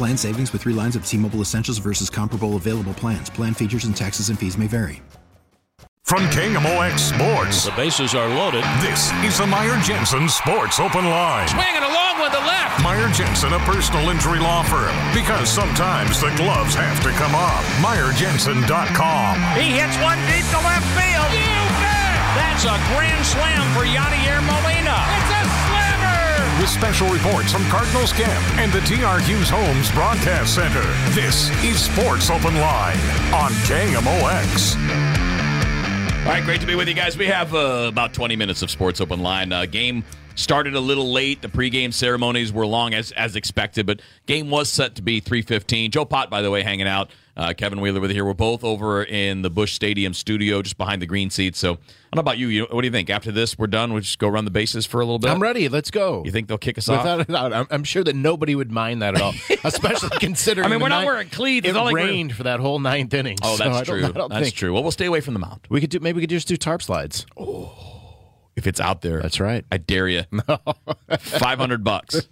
Plan savings with three lines of T Mobile Essentials versus comparable available plans. Plan features and taxes and fees may vary. From KMOX Sports. The bases are loaded. This is the Meyer Jensen Sports Open Line. Swinging along with the left. Meyer Jensen, a personal injury law firm. Because sometimes the gloves have to come off. MeyerJensen.com. He hits one deep to left field. You bet. That's a grand slam for Yadier Molina. It's a slammer. With special reports from Cardinals Camp and the TR Hughes Homes Broadcast Center. This is Sports Open Line on KMOX. All right, great to be with you guys. We have uh, about 20 minutes of Sports Open Line. Uh, game started a little late. The pregame ceremonies were long as as expected, but game was set to be 3:15. Joe Pott, by the way, hanging out. Uh, Kevin Wheeler with you here. We're both over in the Busch Stadium studio, just behind the green seats. So, I don't know about you. you what do you think? After this, we're done. We'll just go run the bases for a little bit. I'm ready. Let's go. You think they'll kick us off? Without a doubt, I'm, I'm sure that nobody would mind that at all, especially considering. I mean, we're not ninth- wearing cleats. It It's not like we're- rained for that whole ninth inning. Oh, so that's I don't- true. I don't That's think- true. Well, we'll stay away from the mound We could do. Maybe we could just do tarp slides. Oh, if it's out there. That's right. I dare you. No, 500 bucks.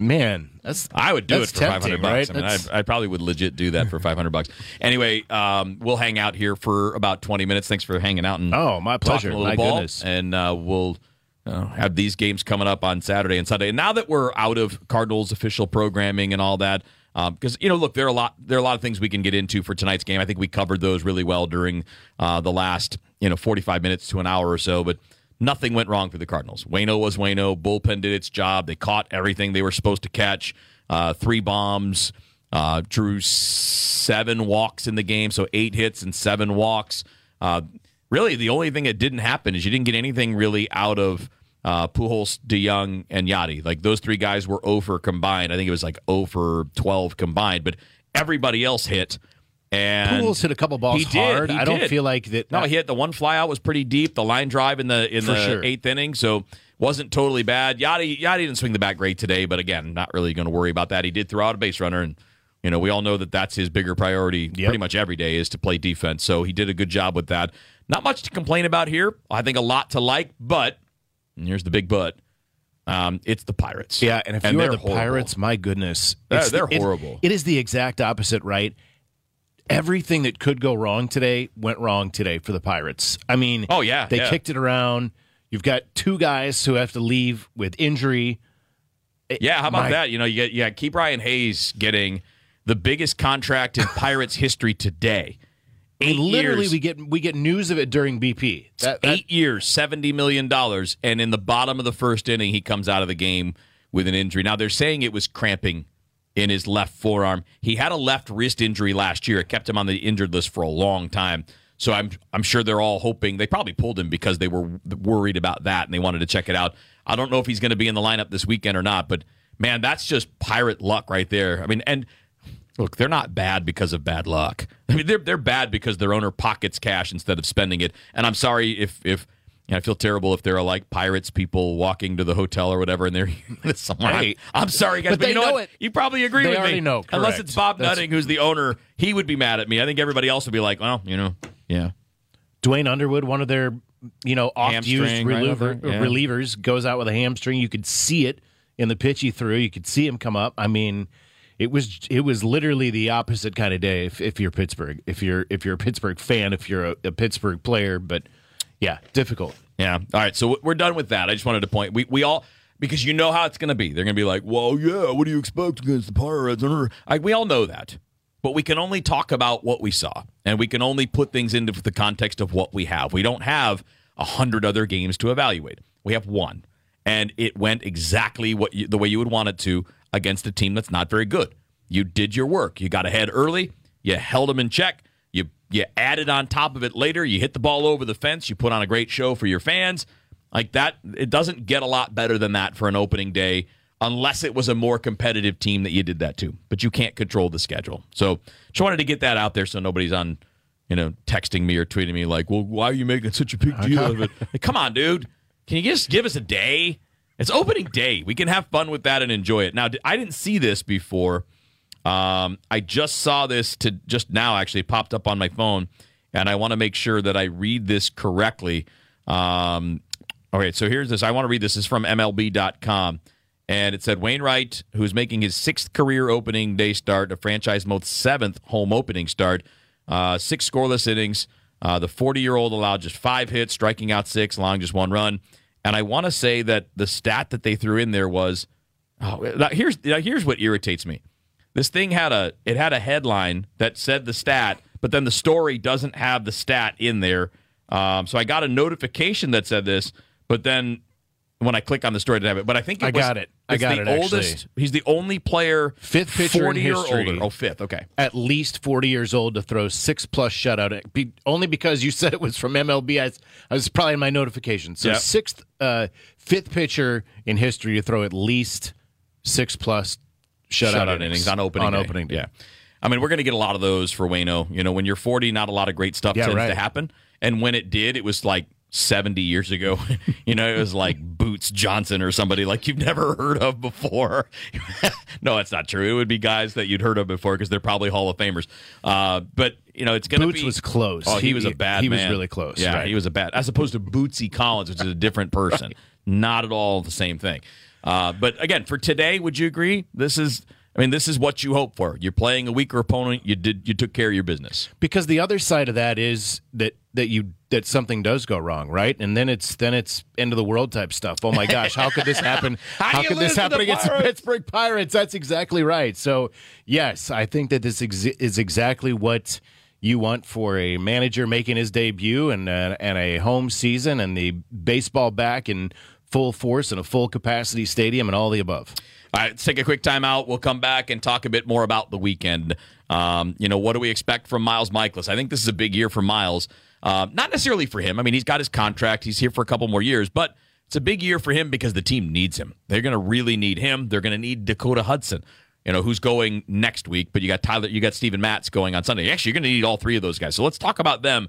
Man, that's I would do it for five hundred bucks. right? I mean, I, I probably would legit do that for five hundred bucks. Anyway, um, we'll hang out here for about twenty minutes. Thanks for hanging out and Oh, my pleasure. My ball. goodness. And uh, we'll uh, have these games coming up on Saturday and Sunday. And now that we're out of Cardinals official programming and all that, because you know, look, there are a lot there are a lot of things we can get into for tonight's game. I think we covered those really well during uh, the last you know forty five minutes to an hour or so, but. Nothing went wrong for the Cardinals. Wayno was Wayno. Bullpen did its job. They caught everything they were supposed to catch. Uh, three bombs. Uh, drew seven walks in the game, so eight hits and seven walks. Uh, really, the only thing that didn't happen is you didn't get anything really out of uh, Pujols, DeJong, and Yadi. Like those three guys were 0 for combined. I think it was like 0 for 12 combined, but everybody else hit. And Pujols hit a couple balls he did, hard. he I don't did. feel like that. No, he hit the one flyout was pretty deep. The line drive in the in the sure. eighth inning, so wasn't totally bad. Yadi Yadi didn't swing the bat great today, but again, not really going to worry about that. He did throw out a base runner, and you know we all know that that's his bigger priority pretty much every day is to play defense. So he did a good job with that. Not much to complain about here. I think a lot to like, but and here's the big but. Um, it's the Pirates. Yeah, and if you are the horrible. Pirates, my goodness, They're- they're it- horrible. it is the exact opposite, right? Everything that could go wrong today went wrong today for the Pirates. I mean, Oh, yeah, they yeah. kicked it around. You've got two guys who have to leave with injury. Eh, yeah, how about My- that? You know, you get yeah, Ke'Bryan Hayes getting the biggest contract in Pirates history today. Eight Literally, years, we get we get news of it during BP. That, that- eight years, seventy million dollars, and in the bottom of the first inning, he comes out of the game with an injury. Now they're saying it was cramping in his left forearm. He had a left wrist injury last year. It kept him on the injured list for a long time. So I'm I'm sure they're all hoping they probably pulled him because they were worried about that and they wanted to check it out. I don't know if he's going to be in the lineup this weekend or not, but man, that's just pirate luck right there. I mean, and look, they're not bad because of bad luck. I mean, they're they're bad because their owner pockets cash instead of spending it. And I'm sorry if if you know, I feel terrible if there are like pirates people walking to the hotel or whatever, and they're somewhere. Hey, I'm sorry, guys, but but, you know, know what? it. You probably agree They with already me. know, Unless it's Bob That's- Nutting, who's the owner, he would be mad at me. I think everybody else would be like, well, you know, yeah. Duane Underwood, one of their you know oft used Hamstring, right yeah. relievers, goes out with a hamstring. You could see it in the pitch he threw. You could see him come up. I mean, it was it was literally the opposite kind of day. If, if you're Pittsburgh, if you're if you're a Pittsburgh fan, if you're a, a Pittsburgh player, but yeah, difficult. Yeah. All right. So we're done with that. I just wanted to point. We we all because you know how it's going to be. They're going to be like, "Well, yeah, what do you expect against the Pirates?" Like we all know that, but we can only talk about what we saw, and we can only put things into the context of what we have. We don't have a hundred other games to evaluate. We have one, and it went exactly what you, the way you would want it to against a team that's not very good. You did your work. You got ahead early. You held them in check. You add it on top of it later. You hit the ball over the fence. You put on a great show for your fans like that, it doesn't get a lot better than that for an opening day unless it was a more competitive team that you did that to. But you can't control the schedule. So just wanted to get that out there so nobody's on, you know, texting me or tweeting me like, well, why are you making such a big deal of it? Like, come on, dude. Can you just give us a day? It's opening day. We can have fun with that and enjoy it. Now, I didn't see this before. Um, I just saw this to just now, actually, popped up on my phone, and I want to make sure that I read this correctly. Um, Okay, so here's this. I want to read this. This is from MLB.com. And it said Wainwright, who's making his sixth career opening day start, a franchise most seventh home opening start, uh, six scoreless innings. Uh, the 40 year old allowed just five hits, striking out six, allowing just one run. And I want to say that the stat that they threw in there was oh, here's here's what irritates me. This thing had a it had a headline that said the stat, but then the story doesn't have the stat in there. Um, so I got a notification that said this, but then when I click on the story, I didn't have it. But I think it I was, got it. I got the it, oldest. actually. He's the only player Fifth pitcher in forty or history. older. Oh, fifth. Okay. At least 40 years old to throw six plus shutout. Be, only because you said it was from MLB. I, I was probably in my notification. So Yep. sixth, uh, fifth pitcher in history to throw at least six plus shutout, shutout innings, innings on opening on day. opening day. Yeah. I mean, we're going to get a lot of those for Wayno. You know, when you're 40, not a lot of great stuff Yeah, tends right. to happen. And when it did, it was like 70 years ago. you know, it was like Boots Johnson or somebody like you've never heard of before. no, that's not true. It would be guys that you'd heard of before because they're probably Hall of Famers. Uh, but, you know, it's going to be. Boots was close. Oh, he, He- was a bad he was really close, Yeah, right. he was a bad, as opposed to Bootsy Collins, which is a different person. Not at all the same thing. Uh, but again, for today, would you agree? This is, I mean, this is what you hope for. You're playing a weaker opponent. You did, you took care of your business. because the other side of that is that that you that something does go wrong, right? And then it's then it's end of the world type stuff. Oh my gosh, how could this happen? How you could this happen the against the Pittsburgh Pirates? That's exactly right. So yes, I think that this ex- is exactly what you want for a manager making his debut and uh, and a home season and the baseball back in full force and a full capacity stadium and all the above. All right, let's take a quick timeout. We'll come back and talk a bit more about the weekend. Um, you know, what do we expect from Miles Mikolas? I think this is a big year for Miles. Uh, not necessarily for him. I mean, he's got his contract. He's here for a couple more years, but it's a big year for him because the team needs him. They're going to really need him. They're going to need Dakota Hudson. You know who's going next week, but you got Tyler, you got Steven Matz going on Sunday. Actually, you're going to need all three of those guys. So let's talk about them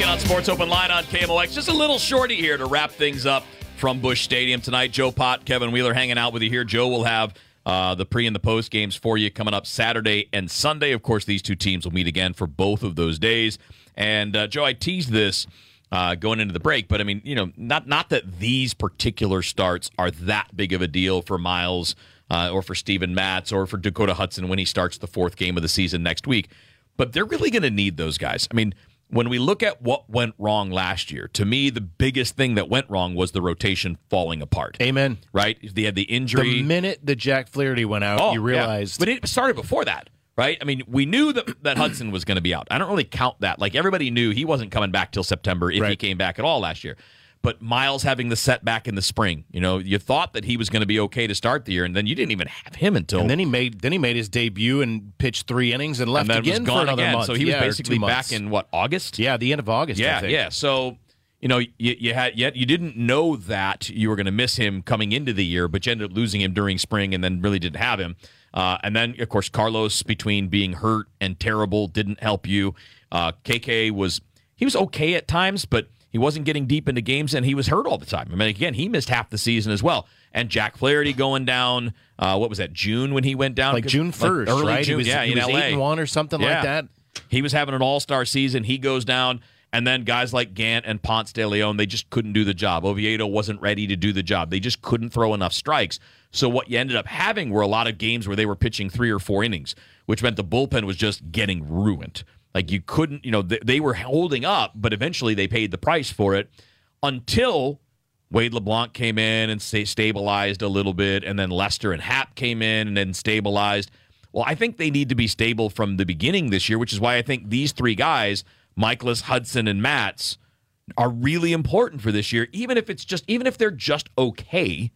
In on Sports Open Line on KMOX. Just a little shorty here to wrap things up from Busch Stadium tonight. Joe Pott, Kevin Wheeler hanging out with you here. Joe will have uh, the pre and the post games for you coming up Saturday and Sunday. Of course, these two teams will meet again for both of those days. And uh, Joe, I teased this uh, going into the break, but I mean, you know, not not that these particular starts are that big of a deal for Miles uh, or for Steven Matz or for Dakota Hudson when he starts the fourth game of the season next week. But they're really going to need those guys. I mean, when we look at what went wrong last year, to me, the biggest thing that went wrong was the rotation falling apart. Amen. Right? They had the injury. The minute that Jack Flaherty went out, Oh, you yeah. realized. But it started before that, right? I mean, we knew that, that Hudson was going to be out. I don't really count that. Like, everybody knew he wasn't coming back till September if he came back at all last year. But Miles having the setback in the spring, you know, you thought that he was going to be okay to start the year, and then you didn't even have him until. and then he made then he made his debut and pitched three innings and left and then again was gone for another again. month. So he was Yeah, or basically back in what August? yeah the end of August. I Yeah, think. yeah. So you know, you, you had yet you didn't know that you were going to miss him coming into the year, but you ended up losing him during spring, and then really didn't have him. Uh, and then of course Carlos, between being hurt and terrible, didn't help you. Uh, KK was he was okay at times, but he wasn't getting deep into games, and he was hurt all the time. I mean, again, he missed half the season as well. And Jack Flaherty going down. Uh, what was that? June when he went down, like June first, early right? June, he was, yeah, he in was LA. eight and one or something Yeah. like that. He was having an all star season. He goes down. And then guys like Gant and Ponce de Leon, they just couldn't do the job. Oviedo wasn't ready to do the job. They just couldn't throw enough strikes. So what you ended up having were a lot of games where they were pitching three or four innings, which meant the bullpen was just getting ruined. Like you couldn't, you know, they, they were holding up, but eventually they paid the price for it until Wade LeBlanc came in and sta- stabilized a little bit, and then Lester and Happ came in and then stabilized. Well, I think they need to be stable from the beginning this year, which is why I think these three guys, Mikolas, Hudson, and Matz, are really important for this year. Even if it's just, even if they're just okay,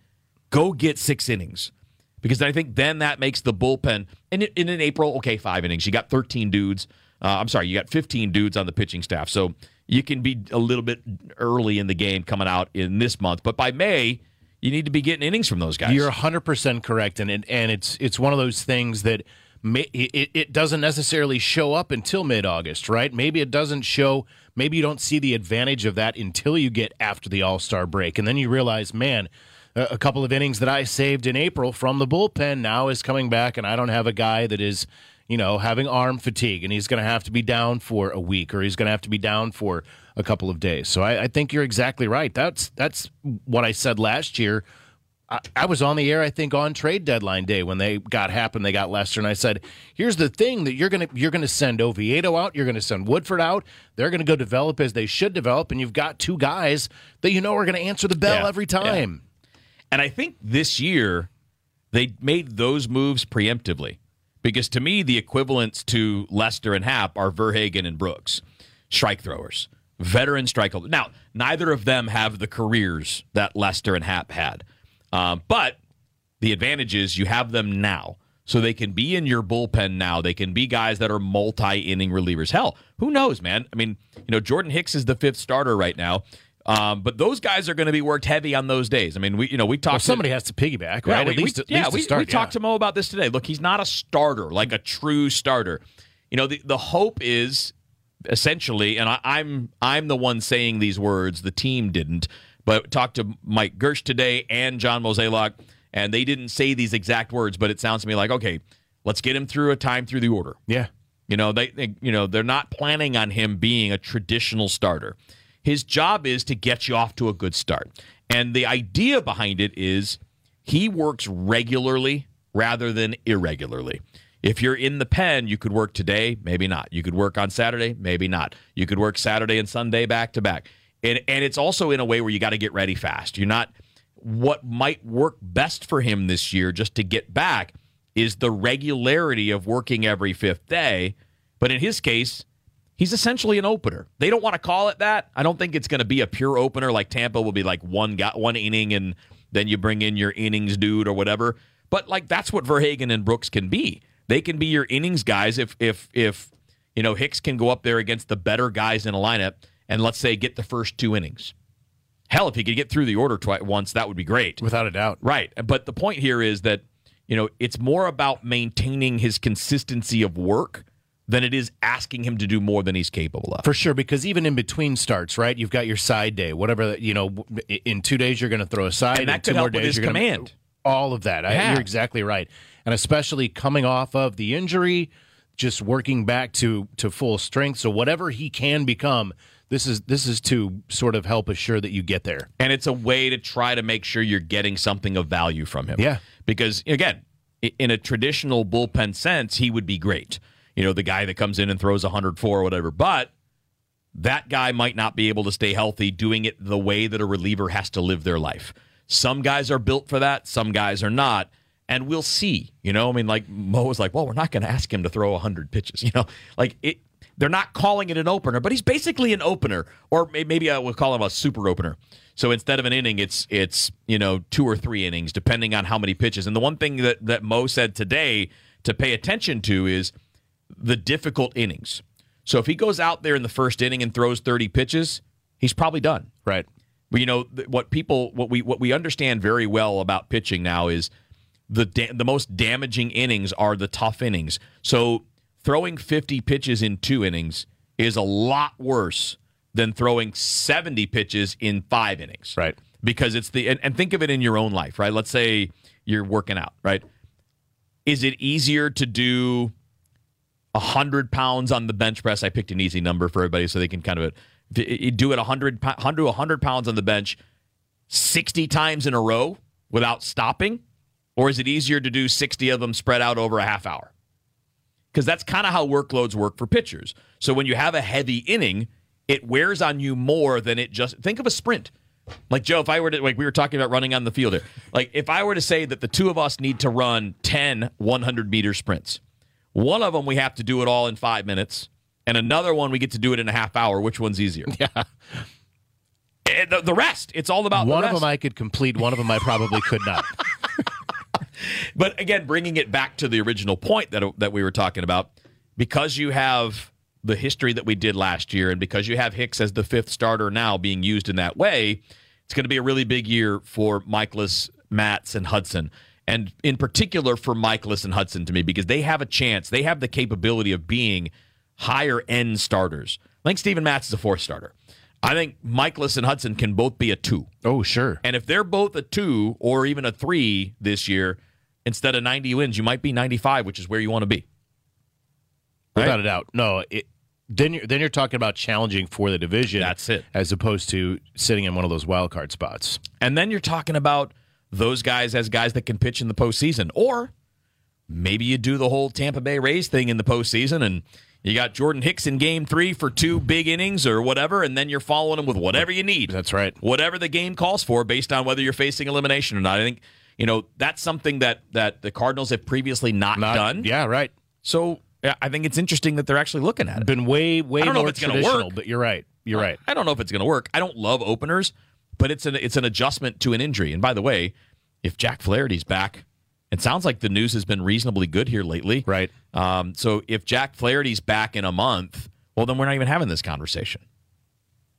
go get six innings. Because I think then that makes the bullpen. And in, in April, okay, five innings. You got 13 dudes. Uh, I'm sorry, you got 15 dudes on the pitching staff. So you can be a little bit early in the game coming out in this month. But by May, you need to be getting innings from those guys. You're 100 percent correct, and and it's it's one of those things that may, it, it doesn't necessarily show up until mid August, right? Maybe it doesn't show. Maybe you don't see the advantage of that until you get after the All Star break, and then you realize, man. A couple of innings that I saved in April from the bullpen now is coming back, and I don't have a guy that is, you know, having arm fatigue, and he's going to have to be down for a week, or he's going to have to be down for a couple of days. So I, I think you're exactly right. That's that's what I said last year. I, I was on the air, I think, on trade deadline day when they got happened. they got Lester, and I said, "Here's the thing that you're gonna you're gonna send Oviedo out, you're gonna send Woodford out. They're gonna go develop as they should develop, and you've got two guys that you know are gonna answer the bell Yeah, every time." And I think this year they made those moves preemptively because to me the equivalents to Lester and Happ are VerHagen and Brooks, strike throwers, veteran strike holders. Now neither of them have the careers that Lester and Happ had, um, but the advantage is you have them now. So they can be in your bullpen now. They can be guys that are multi-inning relievers. Hell, who knows, man? I mean, you know, Jordan Hicks is the fifth starter right now. Um, but those guys are going to be worked heavy on those days. I mean, we you know we talked. Well, somebody has to piggyback, Yeah, right? we, least, we, yeah, to we, start. we talked to Mo about this today. Look, he's not a starter, like a true starter. You know, the the hope is essentially, and I, I'm I'm the one saying these words. The team didn't, but talked to Mike Girsch today and John Mozeliak, and they didn't say these exact words, but it sounds to me like okay, let's get him through a time through the order. Yeah. You know, they, they you know, they're not planning on him being a traditional starter. His job is to get you off to a good start. And the idea behind it is he works regularly rather than irregularly. If you're in the pen, you could work today, maybe not. You could work on Saturday, maybe not. You could work Saturday and Sunday back to back. And and it's also in a way where you got to get ready fast. You're not what might work best for him this year just to get back is the regularity of working every fifth day. But in his case, he's essentially an opener. They don't want to call it that. I don't think it's going to be a pure opener like Tampa will be like one got one inning and then you bring in your innings dude or whatever. But like that's what VerHagen and Brooks can be. They can be your innings guys if if if you know Hicks can go up there against the better guys in a lineup and let's say get the first two innings. Hell, if he could get through the order twice once, that would be great. Without a doubt. Right. But the point here is that, you know, it's more about maintaining his consistency of work than it is asking him to do more than he's capable of. For sure, because even in between starts, right? You've got your side day, whatever, you know, in two days you're going to throw a side. And that could two help more days his you're gonna- command. all of that. I, you're exactly right. And especially coming off of the injury, just working back to to full strength. So whatever he can become, this is this is to sort of help assure that you get there. And it's a way to try to make sure you're getting something of value from him. Yeah. Because, again, in a traditional bullpen sense, he would be great. You know, the guy that comes in and throws 104 or whatever. But that guy might not be able to stay healthy doing it the way that a reliever has to live their life. Some guys are built for that, some guys are not. And we'll see. You know, I mean, like Mo was like, well, we're not going to ask him to throw 100 pitches. You know, like it. They're not calling it an opener, but he's basically an opener, or maybe I would call him a super opener. So instead of an inning, it's it's you know two or three innings, depending on how many pitches. And the one thing that that Mo said today to pay attention to is the difficult innings. So if he goes out there in the first inning and throws 30 pitches, he's probably done. Right. But you know what people what we what we understand very well about pitching now is the da- the most damaging innings are the tough innings. So throwing 50 pitches in 2 innings is a lot worse than throwing 70 pitches in 5 innings. Right. Because it's the and, and think of it in your own life, right? Let's say you're working out, right? Is it easier to do 100 pounds on the bench press? I picked an easy number for everybody so they can kind of do it 100 pou- 100 100 pounds on the bench 60 times in a row without stopping? Or is it easier to do 60 of them spread out over a half hour? Because that's kind of how workloads work for pitchers. So when you have a heavy inning it wears on you more than it just think of a sprint. Like joe if i were to like we were talking about running on the field here like if i were to say that the two of us need to run 10 100 meter sprints one of them we have to do it all in five minutes and another one we get to do it in a half hour which one's easier Yeah. Eh, the, the rest it's all about One of them I could complete. One of them I probably could not. But again, bringing it back to the original point that that we were talking about, because you have the history that we did last year, and because you have Hicks as the fifth starter now being used in that way, it's going to be a really big year for Mikolas, Matz, and Hudson. And in particular for Mikolas and Hudson to me, because they have a chance, they have the capability of being higher end starters. I think Steven Matz is a fourth starter. I think Mikolas and Hudson can both be a two. Oh, sure. And if they're both a two or even a three this year, instead of 90 wins, you might be 95, which is where you want to be. Right? Without a doubt. No, it, then you're then you're talking about challenging for the division. That's it. As opposed to sitting in one of those wild card spots. And then you're talking about those guys as guys that can pitch in the postseason. Or maybe you do the whole Tampa Bay Rays thing in the postseason and you got Jordan Hicks in game three for two big innings or whatever, and then you're following him with whatever you need. That's right. Whatever the game calls for based on whether you're facing elimination or not. I think, you know, that's something that that the Cardinals have previously not, Not done. Yeah, right. So yeah, I think it's interesting that they're actually looking at it. Been way way I don't know more if it's gonna work. but you're right. You're right. I don't know if it's going to work. I don't love openers, but it's an it's an adjustment to an injury. And by the way, if Jack Flaherty's back, it sounds like the news has been reasonably good here lately. Right. Um, so if Jack Flaherty's back in a month, well, then we're not even having this conversation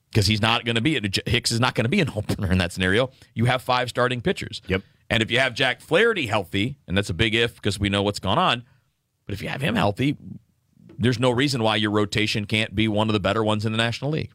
because he's not going to be Hicks is not going to be an opener in that scenario. You have five starting pitchers. Yep. And if you have Jack Flaherty healthy, and that's a big if because we know what's going on, but if you have him healthy, there's no reason why your rotation can't be one of the better ones in the National League.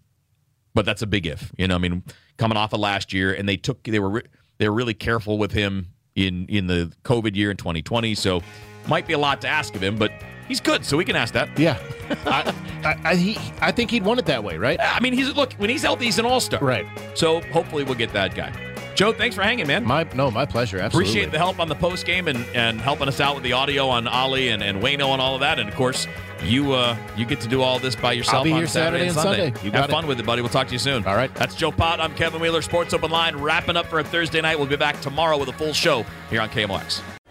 But that's a big if. You know, I mean, coming off of last year, and they took they were they were really careful with him in in the COVID year in 2020. So might be a lot to ask of him, but he's good, so we can ask that. Yeah. I, I, I, he, I think he'd want it that way, right? I mean, he's look when he's healthy, he's an all star. Right. So hopefully we'll get that guy. Joe, thanks for hanging, man. My no, my pleasure. Absolutely. Appreciate the help on the post game and, and helping us out with the audio on Ollie and, and Wayno and all of that. And of course, you uh, you get to do all this by yourself I'll be on here Saturday and Sunday. You Have got fun it. with it, buddy. We'll talk to you soon. All right. That's Joe Pott. I'm Kevin Wheeler, Sports Open Line, wrapping up for a Thursday night. We'll be back tomorrow with a full show here on KMOX.